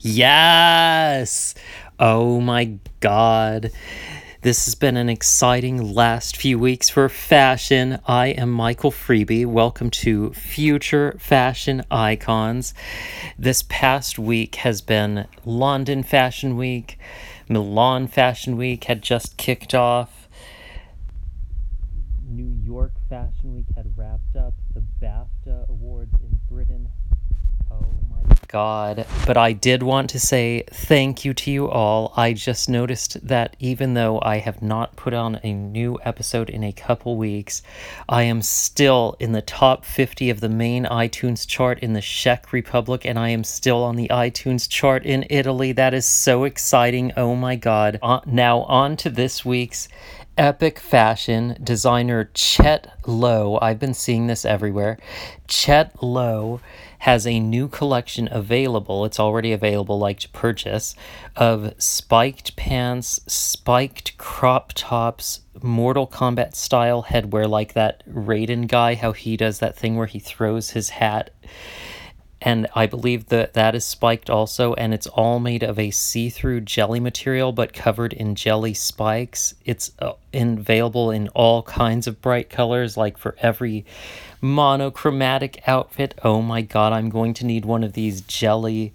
Yes! Oh my god. This has been an exciting last few weeks for fashion. I am Michael Freeby. Welcome to Future Fashion Icons. This past week has been London Fashion Week, Milan Fashion Week had just kicked off, New York Fashion Week had wrapped up, the BAFTA Awards in Britain god. But I did want to say thank you to you all. I just noticed that even though I have not put on a new episode in a couple weeks, I am still in the top 50 of the main iTunes chart in the Czech Republic, and I am still on the iTunes chart in Italy. That is so exciting. Oh my god. Uh, now, on to this week's epic fashion designer Chet Lo. I've been seeing this everywhere. Chet Lo has a new collection available. It's already available, like to purchase, of spiked pants, spiked crop tops, Mortal Kombat style headwear, like that Raiden guy, how he does that thing where he throws his hat and I believe that that is spiked also, and it's all made of a see-through jelly material, but covered in jelly spikes. It's uh, available in all kinds of bright colors, like for every monochromatic outfit. Oh my god, I'm going to need one of these jelly,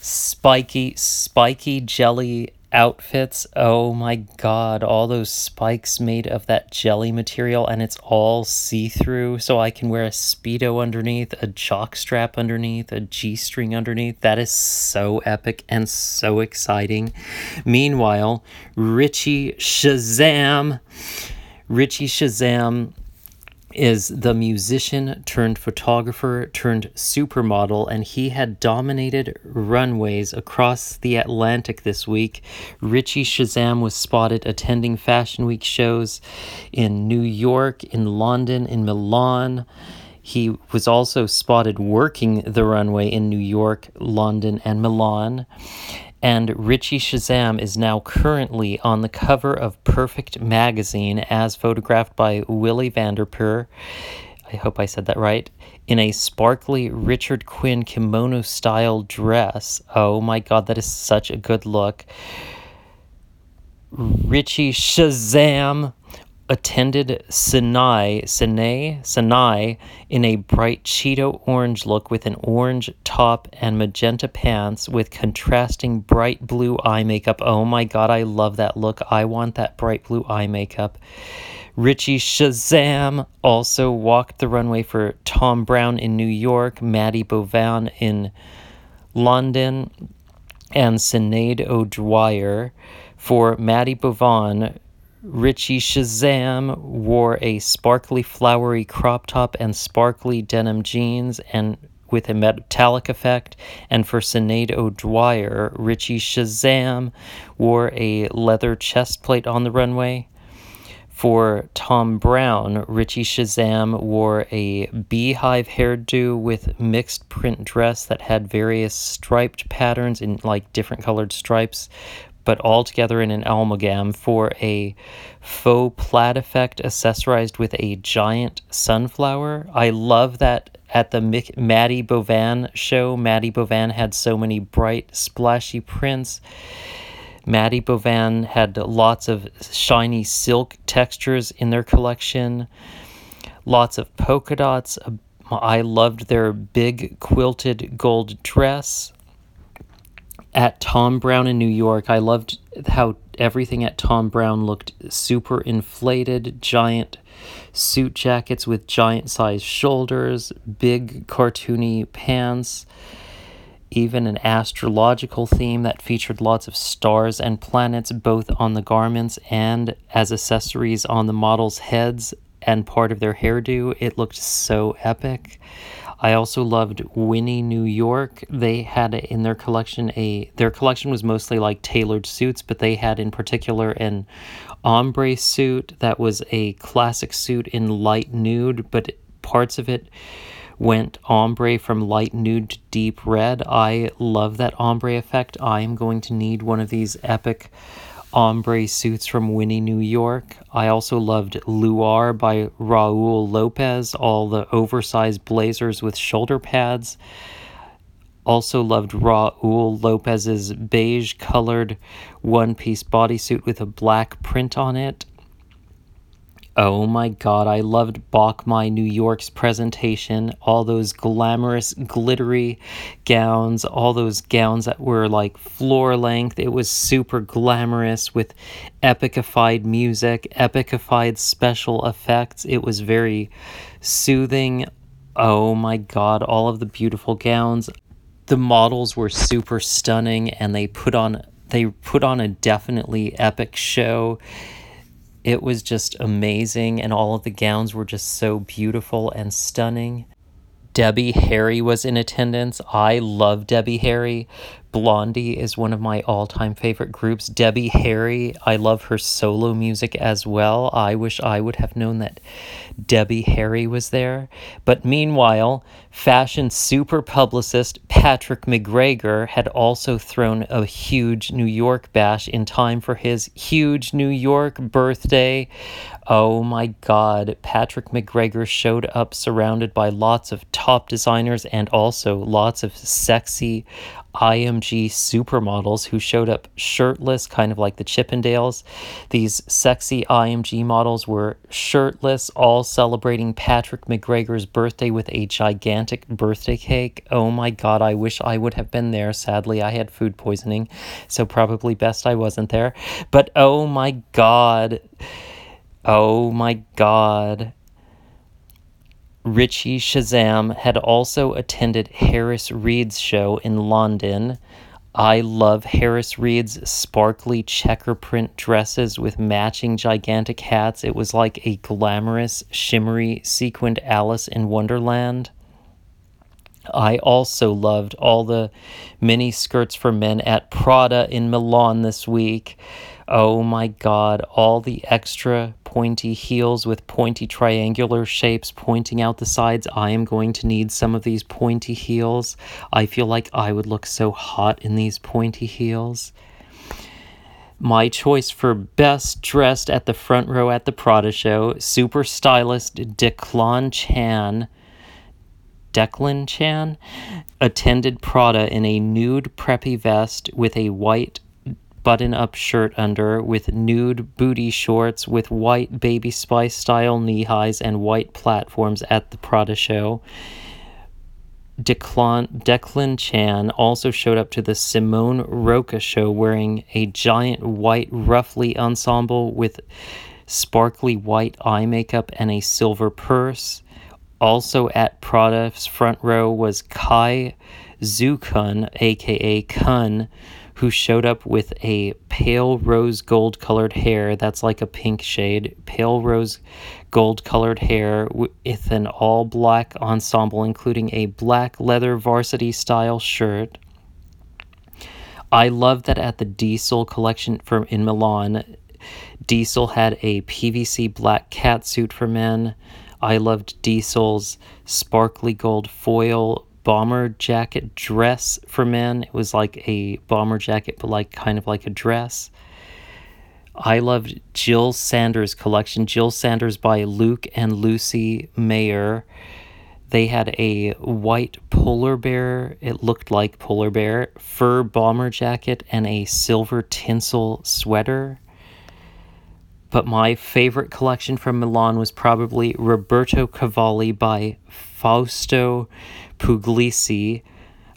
spiky, spiky jelly outfits. Oh my god, all those spikes made of that jelly material and it's all see-through so I can wear a speedo underneath, a jock strap underneath, a G-string underneath. That is so epic and so exciting. Meanwhile, Richie Shazam Richie Shazam is the musician turned photographer turned supermodel, and he had dominated runways across the Atlantic this week. Richie Shazam was spotted attending Fashion Week shows in New York, in London, in Milan. He was also spotted working the runway in New York, London, and Milan. And Richie Shazam is now currently on the cover of Perfect Magazine as photographed by Willy Vanderperre. I hope I said that right. In a sparkly Richard Quinn kimono style dress. Oh my god, that is such a good look. Richie Shazam attended Sinai, Sinai, Sinai in a bright Cheeto orange look with an orange top and magenta pants with contrasting bright blue eye makeup. Oh my god, I love that look. I want that bright blue eye makeup. Richie Shazam also walked the runway for Thom Browne in New York, Matty Bovan in London, and Sinead O'Dwyer. For Matty Bovan, Richie Shazam wore a sparkly flowery crop top and sparkly denim jeans and with a metallic effect. And for Sinead O'Dwyer, Richie Shazam wore a leather chest plate on the runway. For Thom Browne, Richie Shazam wore a beehive hairdo with mixed print dress that had various striped patterns in like different colored stripes but all together in an amalgam for a faux plaid effect accessorized with a giant sunflower. I love that at the Matty Bovan show, Matty Bovan had so many bright, splashy prints. Matty Bovan had lots of shiny silk textures in their collection, lots of polka dots. I loved their big quilted gold dress at Thom Browne in New York, I loved how everything at Thom Browne looked super inflated, giant suit jackets with giant sized shoulders, big cartoony pants, even an astrological theme that featured lots of stars and planets both on the garments and as accessories on the models' heads and part of their hairdo. It looked so epic. I also loved Winnie New York. They had in their collection a their collection was mostly like tailored suits, but they had in particular an ombre suit that was a classic suit in light nude, but parts of it went ombre from light nude to deep red. I love that ombre effect. I am going to need one of these epic ombre suits from Winnie, New York. I also loved Luar by Raul Lopez, all the oversized blazers with shoulder pads. Also loved Raul Lopez's beige colored one piece bodysuit with a black print on it. Oh my god, I loved Bach Mai New York's presentation. All those glamorous, glittery gowns, all those gowns that were like floor length. It was super glamorous with epicified music, epicified special effects. It was very soothing. Oh my god, all of the beautiful gowns. The models were super stunning and they put on they put on a definitely epic show it was just amazing, and all of the gowns were just so beautiful and stunning. Debbie Harry was in attendance. I love Debbie Harry. Blondie is one of my all time favorite groups. Debbie Harry, I love her solo music as well. I wish I would have known that Debbie Harry was there. But meanwhile, fashion super publicist Patrick McGregor had also thrown a huge New York bash in time for his huge New York birthday. Oh my god, Patrick McGregor showed up surrounded by lots of top designers and also lots of sexy IMG supermodels who showed up shirtless, kind of like the Chippendales. These sexy IMG models were shirtless, all celebrating Patrick McGregor's birthday with a gigantic birthday cake. Oh my god, I wish I would have been there. Sadly, I had food poisoning, so probably best I wasn't there. But oh my god. Oh my god. Richie Shazam had also attended Harris Reed's show in London. I love Harris Reed's sparkly checker print dresses with matching gigantic hats. It was like a glamorous, shimmery, sequined Alice in Wonderland. I also loved all the mini skirts for men at Prada in Milan this week. Oh my god, all the extra pointy heels with pointy triangular shapes pointing out the sides. I am going to need some of these pointy heels. I feel like I would look so hot in these pointy heels. My choice for best dressed at the front row at the Prada show, super stylist Declan Chan. Declan Chan attended Prada in a nude preppy vest with a white button up shirt under with nude booty shorts with white baby spice style knee highs and white platforms at the Prada show. Declan, Declan Chan also showed up to the Simone Rocha show wearing a giant white ruffly ensemble with sparkly white eye makeup and a silver purse. Also at Prada's front row was Cai Xukun, aka Kun, who showed up with a pale rose gold colored hair that's like a pink shade, pale rose gold colored hair with an all black ensemble, including a black leather varsity style shirt. I love that at the Diesel collection from in Milan, Diesel had a PVC black cat suit for men. I loved Diesel's sparkly gold foil bomber jacket dress for men. It was like a bomber jacket, but like kind of like a dress. I loved Jil Sanders' collection, Jil Sanders by Luke and Lucie Meier. They had a white polar bear, it looked like polar bear, fur bomber jacket, and a silver tinsel sweater. But my favorite collection from Milan was probably Roberto Cavalli by Fausto Puglisi.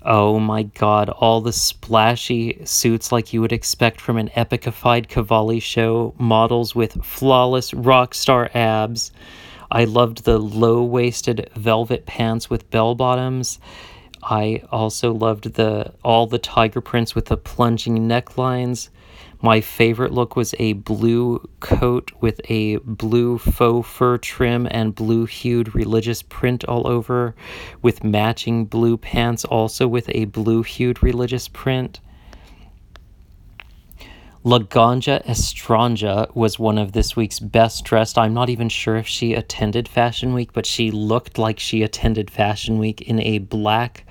Oh my god, all the splashy suits like you would expect from an epicified Cavalli show, models with flawless rock star abs. I loved the low waisted velvet pants with bell bottoms. I also loved the all the tiger prints with the plunging necklines. My favorite look was a blue coat with a blue faux fur trim and blue hued religious print all over, with matching blue pants also with a blue hued religious print. Laganja Estranja was one of this week's best dressed. I'm not even sure if she attended Fashion Week, but she looked like she attended Fashion Week in a black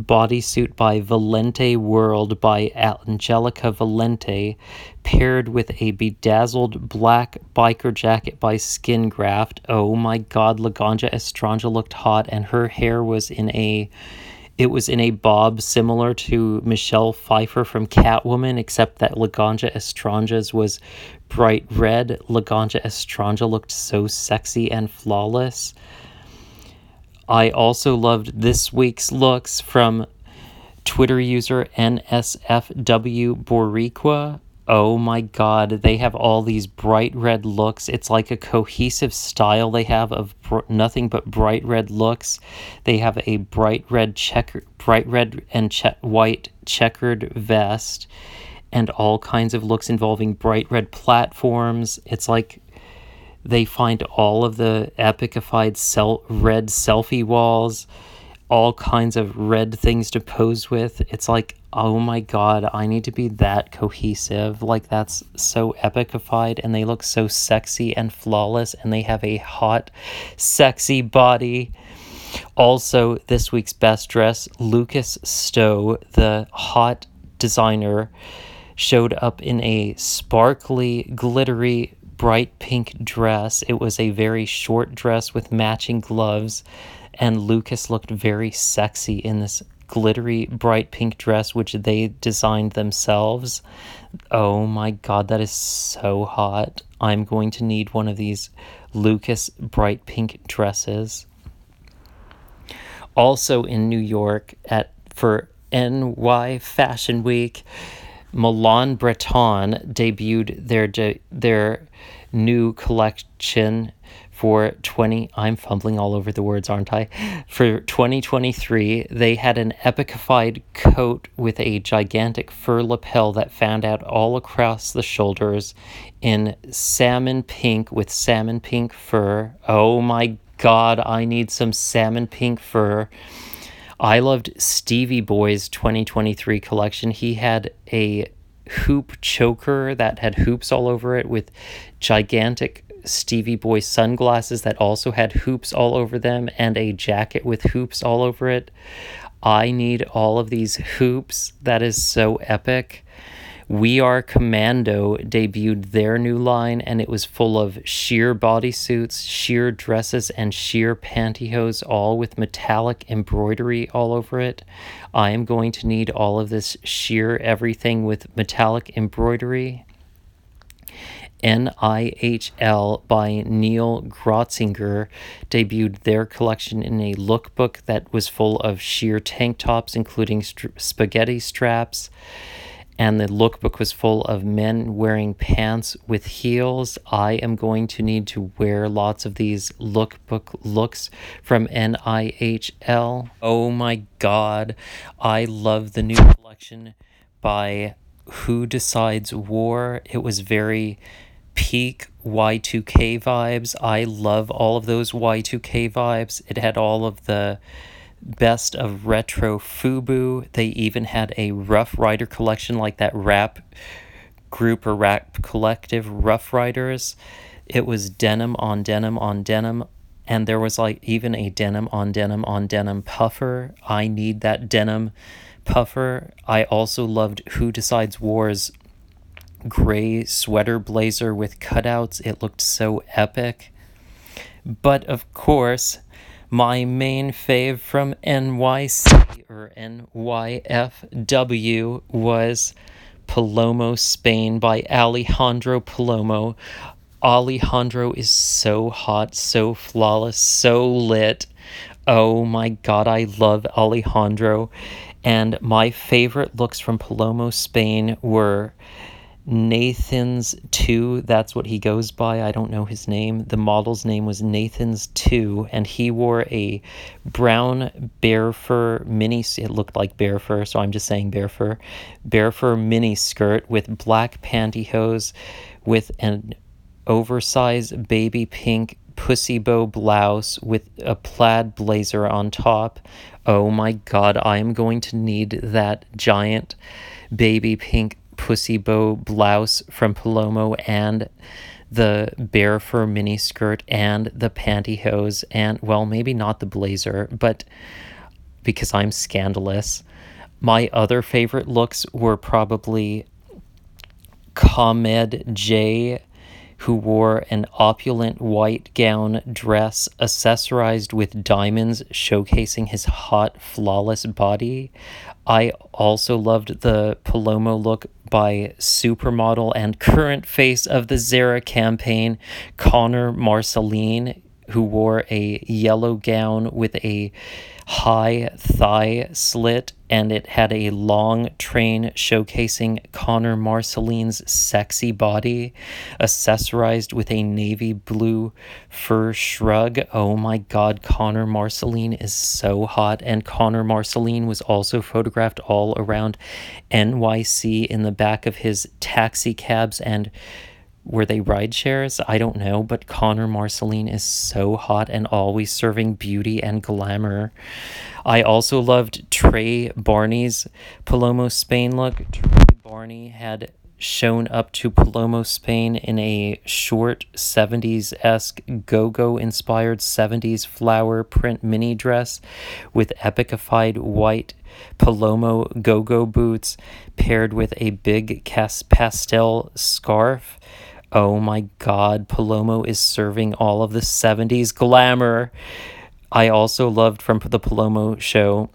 bodysuit by Valente World by Angelica Valente, paired with a bedazzled black biker jacket by Skin Graft. Oh my god, Laganja Estranja looked hot, and her hair was in a It was in a bob similar to Michelle Pfeiffer from Catwoman, except that Laganja Estranja's was bright red. Laganja Estranja looked so sexy and flawless. I also loved this week's looks from Twitter user NSFW Boriqua. Oh my god, they have all these bright red looks. It's like a cohesive style they have of br- nothing but bright red looks. They have a bright red checker, bright red and che- white checkered vest, and all kinds of looks involving bright red platforms. It's like they find all of the epicified sel- red selfie walls all kinds of red things to pose with. It's like, oh my god, I need to be that cohesive. Like, that's so epicified, and they look so sexy and flawless, and they have a hot, sexy body. Also, this week's best dress, Lucas Stowe, the hot designer, showed up in a sparkly, glittery, bright pink dress. It was a very short dress with matching gloves and Lucas looked very sexy in this glittery bright pink dress which they designed themselves. Oh my god, that is so hot. I'm going to need one of these Lucas bright pink dresses. Also in New York at for NY Fashion Week, Milan Breton debuted their de, their new collection for 20 I'm fumbling all over the words aren't I? For 2023 they had an epicified coat with a gigantic fur lapel that found out all across the shoulders in salmon pink with salmon pink fur. Oh my god I need some salmon pink fur. I loved Stevie Boi's 2023 collection. He had a hoop choker that had hoops all over it with gigantic Stevie Boi sunglasses that also had hoops all over them and a jacket with hoops all over it. I need all of these hoops. That is so epic. We Are Commando debuted their new line, and it was full of sheer bodysuits, sheer dresses, and sheer pantyhose, all with metallic embroidery all over it. I am going to need all of this sheer everything with metallic embroidery. NIHL by Neil Grotzinger debuted their collection in a lookbook that was full of sheer tank tops, including st- spaghetti straps. And the lookbook was full of men wearing pants with heels. I am going to need to wear lots of these lookbook looks from NIHL. Oh my god, I love the new collection by Who Decides War. It was very peak Y2K vibes. I love all of those Y2K vibes. It had all of the best of retro FUBU. They even had a Rough Rider collection like that rap group or rap collective, Rough Riders. It was denim on denim on denim. And there was like even a denim on denim on denim puffer. I need that denim puffer. I also loved Who Decides Wars gray sweater blazer with cutouts. It looked so epic. But of course, my main fave from NYC or NYFW was Palomo Spain by Alejandro Palomo. Alejandro is so hot, so flawless, so lit. Oh my god, I love Alejandro. And my favorite looks from Palomo Spain were Nathan's 2, that's what he goes by. I don't know his name. The model's name was Nathan's 2, and he wore a brown bear fur mini, it looked like bear fur, so I'm just saying bear fur, bear fur mini skirt with black pantyhose with an oversized baby pink pussy bow blouse with a plaid blazer on top. Oh my god, I am going to need that giant baby pink pussy bow blouse from Palomo and the bear fur mini skirt and the pantyhose and well maybe not the blazer but because I'm scandalous my other favorite looks were probably Comed J who wore an opulent white gown dress accessorized with diamonds showcasing his hot, flawless body. I also loved the Palomo look by supermodel and current face of the Zara campaign, Connor Marceline, who wore a yellow gown with a high thigh slit and it had a long train showcasing Connor Marceline's sexy body, accessorized with a navy blue fur shrug. Oh my god, Connor Marceline is so hot. And Connor Marceline was also photographed all around NYC in the back of his taxi cabs and were they ride shares? I don't know, but Connor Marceline is so hot and always serving beauty and glamour. I also loved Trey Barney's Palomo Spain look. Trey Barney had shown up to Palomo Spain in a short 70s esque go go inspired 70s flower print mini dress with epicified white Palomo go go boots paired with a big cas- pastel scarf oh my god, Palomo is serving all of the 70s glamour. I also loved from the Palomo show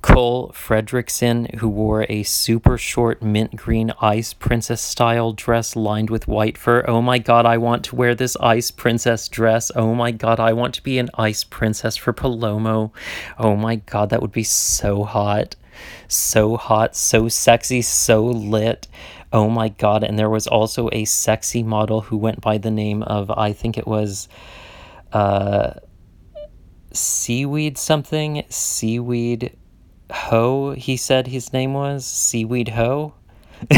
Cole Fredrickson, who wore a super short mint green ice princess style dress lined with white fur. Oh my god, I want to wear this ice princess dress. Oh my god, I want to be an ice princess for Palomo. Oh my god, that would be so hot. So hot, so sexy, so lit. Oh my god, and there was also a sexy model who went by the name of I think it was uh Seaweed something, Seaweed Ho, he said his name was Seaweed Ho.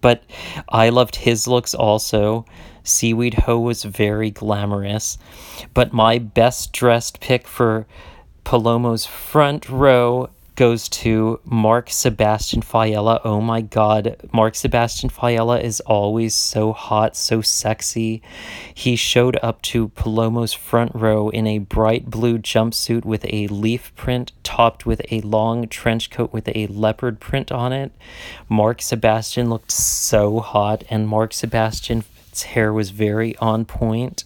but I loved his looks also. Seaweed Ho was very glamorous. But my best dressed pick for Palomo's front row goes to Mark Sebastian Fiella. Oh my god, Mark Sebastian Fiella is always so hot, so sexy. He showed up to Palomo's front row in a bright blue jumpsuit with a leaf print topped with a long trench coat with a leopard print on it. Mark Sebastian looked so hot, and Mark Sebastian's hair was very on point.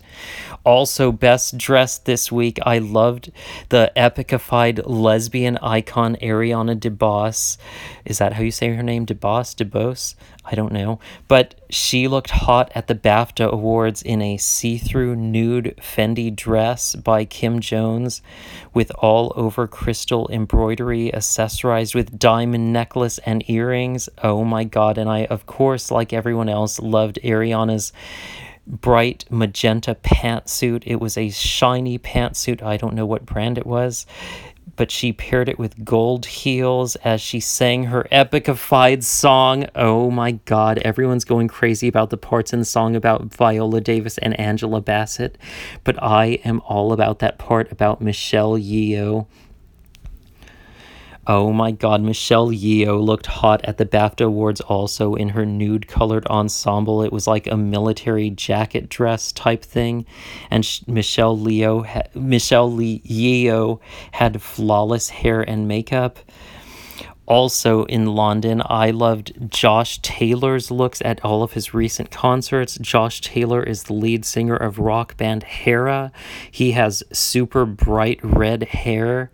Also, best dressed this week, I loved the epicified lesbian icon Ariana DeBose. Is that how you say her name? DeBose? DeBose? I don't know. But she looked hot at the BAFTA Awards in a see through nude Fendi dress by Kim Jones with all over crystal embroidery accessorized with diamond necklace and earrings. Oh my god. And I, of course, like everyone else, loved Ariana's bright magenta pantsuit. It was a shiny pantsuit. I don't know what brand it was but she paired it with gold heels as she sang her epicified song. Oh my god, everyone's going crazy about the parts in the song about Viola Davis and Angela Bassett, but I am all about that part about Michelle Yeoh. Oh my god, Michelle Yeoh looked hot at the BAFTA Awards also in her nude colored ensemble. It was like a military jacket dress type thing. And sh- Michelle Leo ha- Michelle Yeoh had flawless hair and makeup. Also in London, I loved Josh Taylor's looks at all of his recent concerts. Josh Taylor is the lead singer of rock band Hera. He has super bright red hair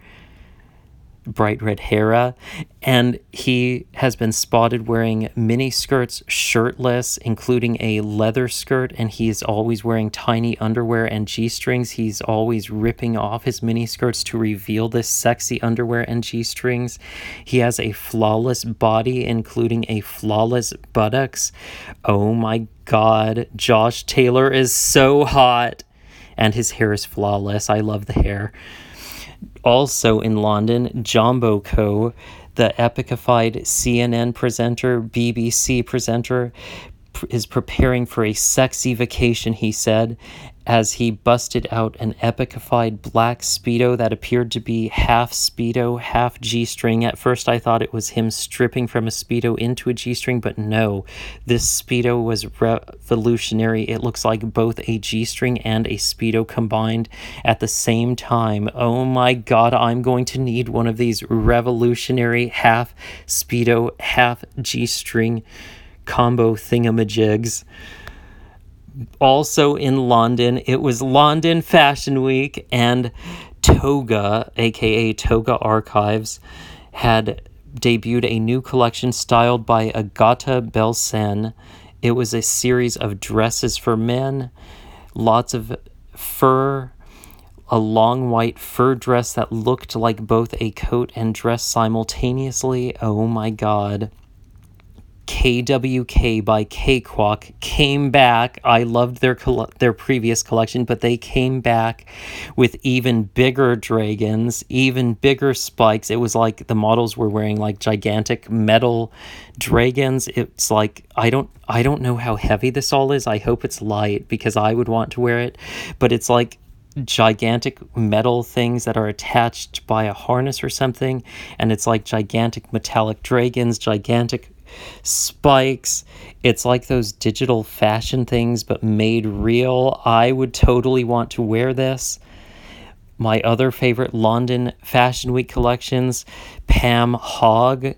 bright red Hera, and he has been spotted wearing mini skirts shirtless, including a leather skirt, and he's always wearing tiny underwear and G strings. He's always ripping off his mini skirts to reveal this sexy underwear and G strings. He has a flawless body, including a flawless buttocks. Oh my god, Josh Taylor is so hot, and his hair is flawless. I love the hair. Also in London, Jumbo Co., the epicified CNN presenter, BBC presenter, is preparing for a sexy vacation, he said, as he busted out an epicified black Speedo that appeared to be half Speedo, half G string. At first, I thought it was him stripping from a Speedo into a G string, but no. This Speedo was revolutionary. It looks like both a G string and a Speedo combined at the same time. Oh my god, I'm going to need one of these revolutionary half Speedo, half G string combo thingamajigs. also in London. It was London Fashion Week, and Toga, aka Toga Archives, had debuted a new collection styled by Agata Belcen. It was a series of dresses for men, lots of fur, a long white fur dress that looked like both a coat and dress simultaneously. Oh my god. KWK by Kay Kwok came back. I loved their their previous collection, but they came back with even bigger dragons, even bigger spikes. It was like the models were wearing like gigantic metal dragons. It's like I don't I don't know how heavy this all is. I hope it's light because I would want to wear it, but it's like gigantic metal things that are attached by a harness or something and it's like gigantic metallic dragons gigantic spikes. It's like those digital fashion things, but made real. I would totally want to wear this. My other favorite London Fashion Week collections, Pam Hogg.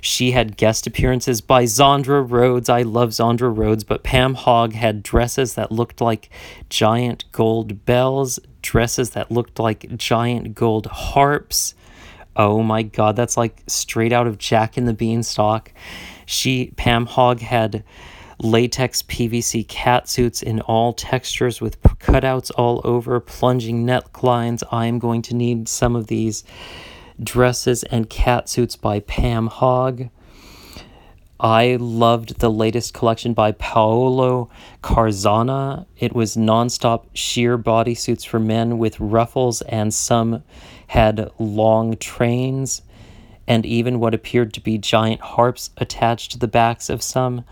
She had guest appearances by Zandra Rhodes. I love Zandra Rhodes, but Pam Hogg had dresses that looked like giant gold bells, dresses that looked like giant gold harps. Oh my god, that's like straight out of Jack and the Beanstalk. She, Pam Hogg, had latex PVC cat suits in all textures with cutouts all over, plunging necklines. I am going to need some of these dresses and cat suits by Pam Hogg. I loved the latest collection by Paolo Carzana. It was nonstop sheer bodysuits for men with ruffles, and some had long trains and even what appeared to be giant harps attached to the backs of some.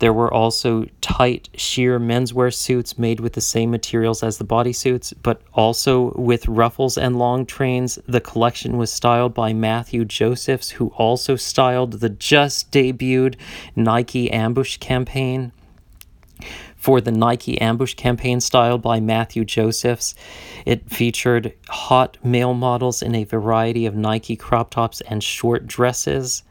There were also tight, sheer menswear suits made with the same materials as the bodysuits, but also with ruffles and long trains. The collection was styled by Matthew Josephs, who also styled the just debuted Nike Ambush campaign for the Nike Ambush campaign styled by Matthew Josephs. It featured hot male models in a variety of Nike crop tops and short dresses.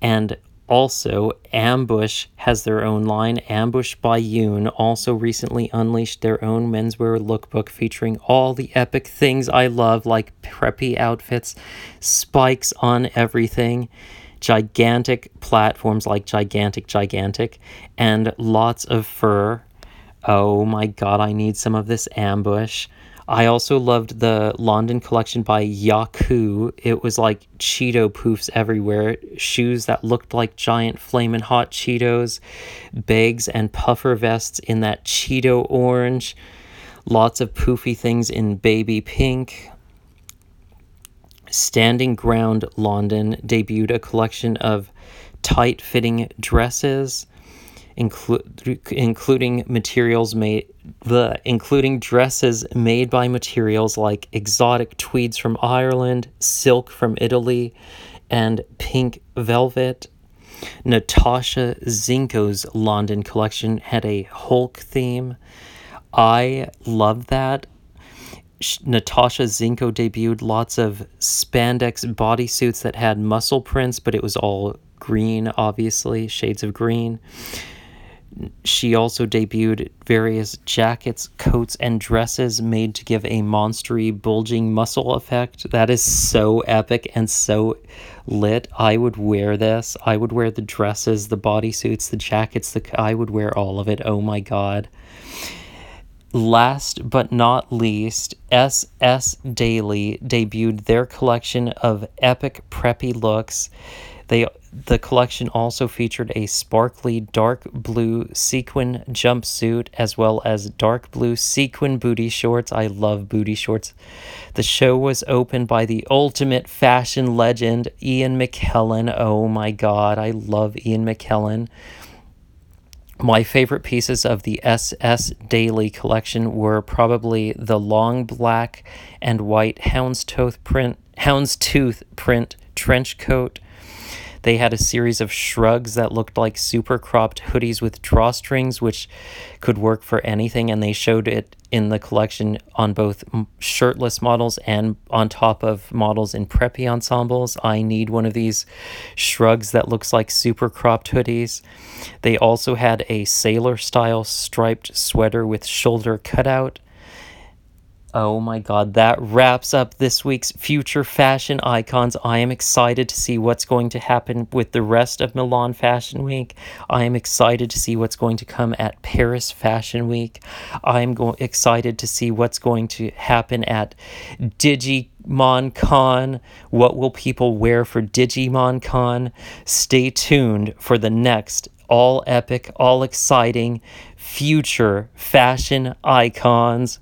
And also, Ambush has their own line. Ambush by Yoon also recently unleashed their own menswear lookbook featuring all the epic things I love, like preppy outfits, spikes on everything gigantic platforms like Gigantic Gigantic, and lots of fur. Oh my god, I need some of this ambush. I also loved the London collection by Yaku. It was like Cheeto poofs everywhere, shoes that looked like giant flaming hot Cheetos, bags and puffer vests in that Cheeto orange, lots of poofy things in baby pink. Standing Ground London debuted a collection of tight fitting dresses, inclu- including materials made the including dresses made by materials like exotic tweeds from Ireland, silk from Italy, and pink velvet. Natasha Zinko's London collection had a Hulk theme. I love that. Natasha Zinko debuted lots of spandex bodysuits that had muscle prints, but it was all green, obviously, shades of green. She also debuted various jackets, coats, and dresses made to give a monstery, bulging muscle effect. That is so epic and so lit. I would wear this. I would wear the dresses, the bodysuits, the jackets. The I would wear all of it. Oh my god. Last but not least, SS Daley debuted their collection of epic preppy looks. They the collection also featured a sparkly dark blue sequin jumpsuit as well as dark blue sequin booty shorts. I love booty shorts. The show was opened by the ultimate fashion legend Ian McKellen. Oh my god, I love Ian McKellen my favorite pieces of the SS Daley collection were probably the long black and white houndstooth print houndstooth print trench coat. They had a series of shrugs that looked like super cropped hoodies with drawstrings, which could work for anything. And they showed it in the collection on both shirtless models and on top of models in preppy ensembles. I need one of these shrugs that looks like super cropped hoodies. They also had a sailor style striped sweater with shoulder cutout. Oh my god, that wraps up this week's future fashion icons. I am excited to see what's going to happen with the rest of Milan Fashion Week. I am excited to see what's going to come at Paris Fashion Week. I am go- excited to see what's going to happen at Digimon Con. What will people wear for Digimon Con? Stay tuned for the next all epic, all exciting future fashion icons.